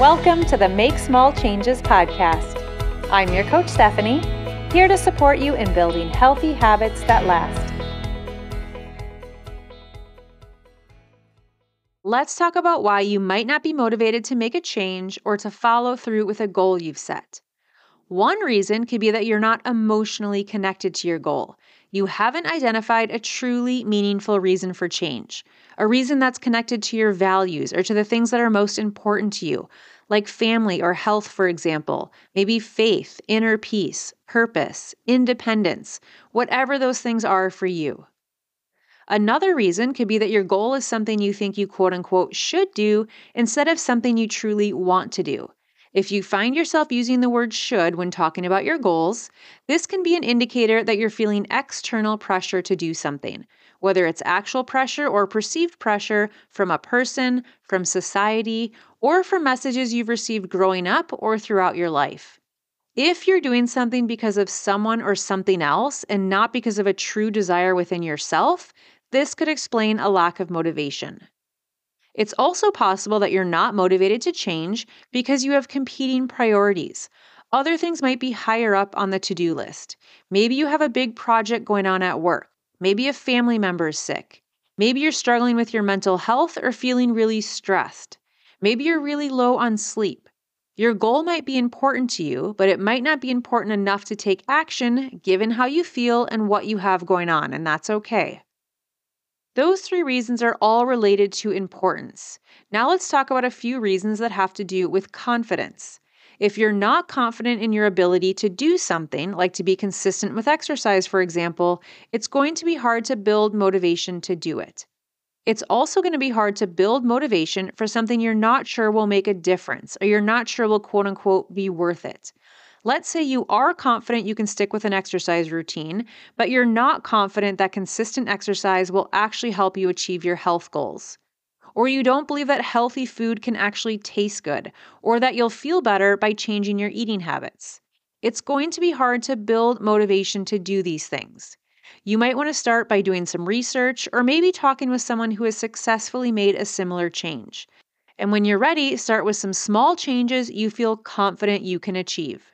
Welcome to the Make Small Changes podcast. I'm your coach, Stephanie, here to support you in building healthy habits that last. Let's talk about why you might not be motivated to make a change or to follow through with a goal you've set. One reason could be that you're not emotionally connected to your goal. You haven't identified a truly meaningful reason for change a reason that's connected to your values or to the things that are most important to you, like family or health, for example, maybe faith, inner peace, purpose, independence, whatever those things are for you. Another reason could be that your goal is something you think you quote unquote should do instead of something you truly want to do. If you find yourself using the word should when talking about your goals, this can be an indicator that you're feeling external pressure to do something, whether it's actual pressure or perceived pressure from a person, from society, or from messages you've received growing up or throughout your life. If you're doing something because of someone or something else and not because of a true desire within yourself, this could explain a lack of motivation. It's also possible that you're not motivated to change because you have competing priorities. Other things might be higher up on the to do list. Maybe you have a big project going on at work. Maybe a family member is sick. Maybe you're struggling with your mental health or feeling really stressed. Maybe you're really low on sleep. Your goal might be important to you, but it might not be important enough to take action given how you feel and what you have going on, and that's okay. Those three reasons are all related to importance. Now let's talk about a few reasons that have to do with confidence. If you're not confident in your ability to do something, like to be consistent with exercise, for example, it's going to be hard to build motivation to do it. It's also going to be hard to build motivation for something you're not sure will make a difference or you're not sure will quote unquote be worth it. Let's say you are confident you can stick with an exercise routine, but you're not confident that consistent exercise will actually help you achieve your health goals or you don't believe that healthy food can actually taste good, or that you'll feel better by changing your eating habits. It's going to be hard to build motivation to do these things. You might want to start by doing some research or maybe talking with someone who has successfully made a similar change. And when you're ready, start with some small changes you feel confident you can achieve.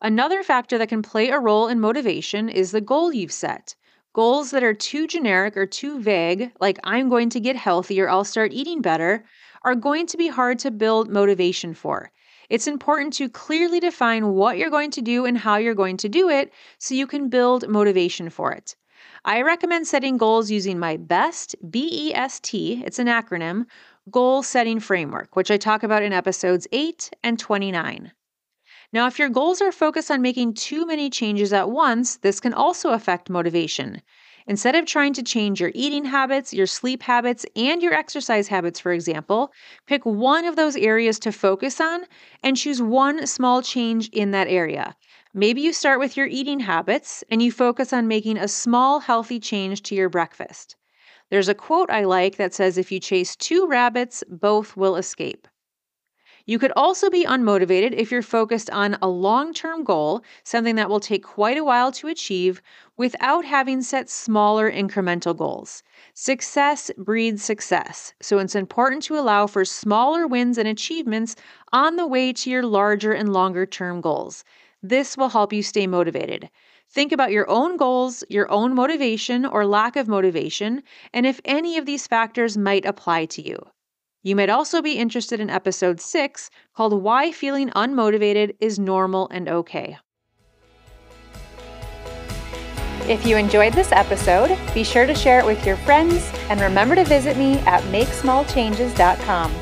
Another factor that can play a role in motivation is the goal you've set. Goals that are too generic or too vague, like I'm going to get healthy or I'll start eating better, are going to be hard to build motivation for. It's important to clearly define what you're going to do and how you're going to do it so you can build motivation for it. I recommend setting goals using my BEST, B E S T, it's an acronym, goal setting framework, which I talk about in episodes 8 and 29. Now, if your goals are focused on making too many changes at once, this can also affect motivation. Instead of trying to change your eating habits, your sleep habits, and your exercise habits, for example, pick one of those areas to focus on and choose one small change in that area. Maybe you start with your eating habits and you focus on making a small, healthy change to your breakfast. There's a quote I like that says, If you chase two rabbits, both will escape. You could also be unmotivated if you're focused on a long term goal, something that will take quite a while to achieve, without having set smaller incremental goals. Success breeds success, so it's important to allow for smaller wins and achievements on the way to your larger and longer term goals. This will help you stay motivated. Think about your own goals, your own motivation or lack of motivation, and if any of these factors might apply to you. You might also be interested in episode 6 called Why Feeling Unmotivated is Normal and Okay. If you enjoyed this episode, be sure to share it with your friends and remember to visit me at makesmallchanges.com.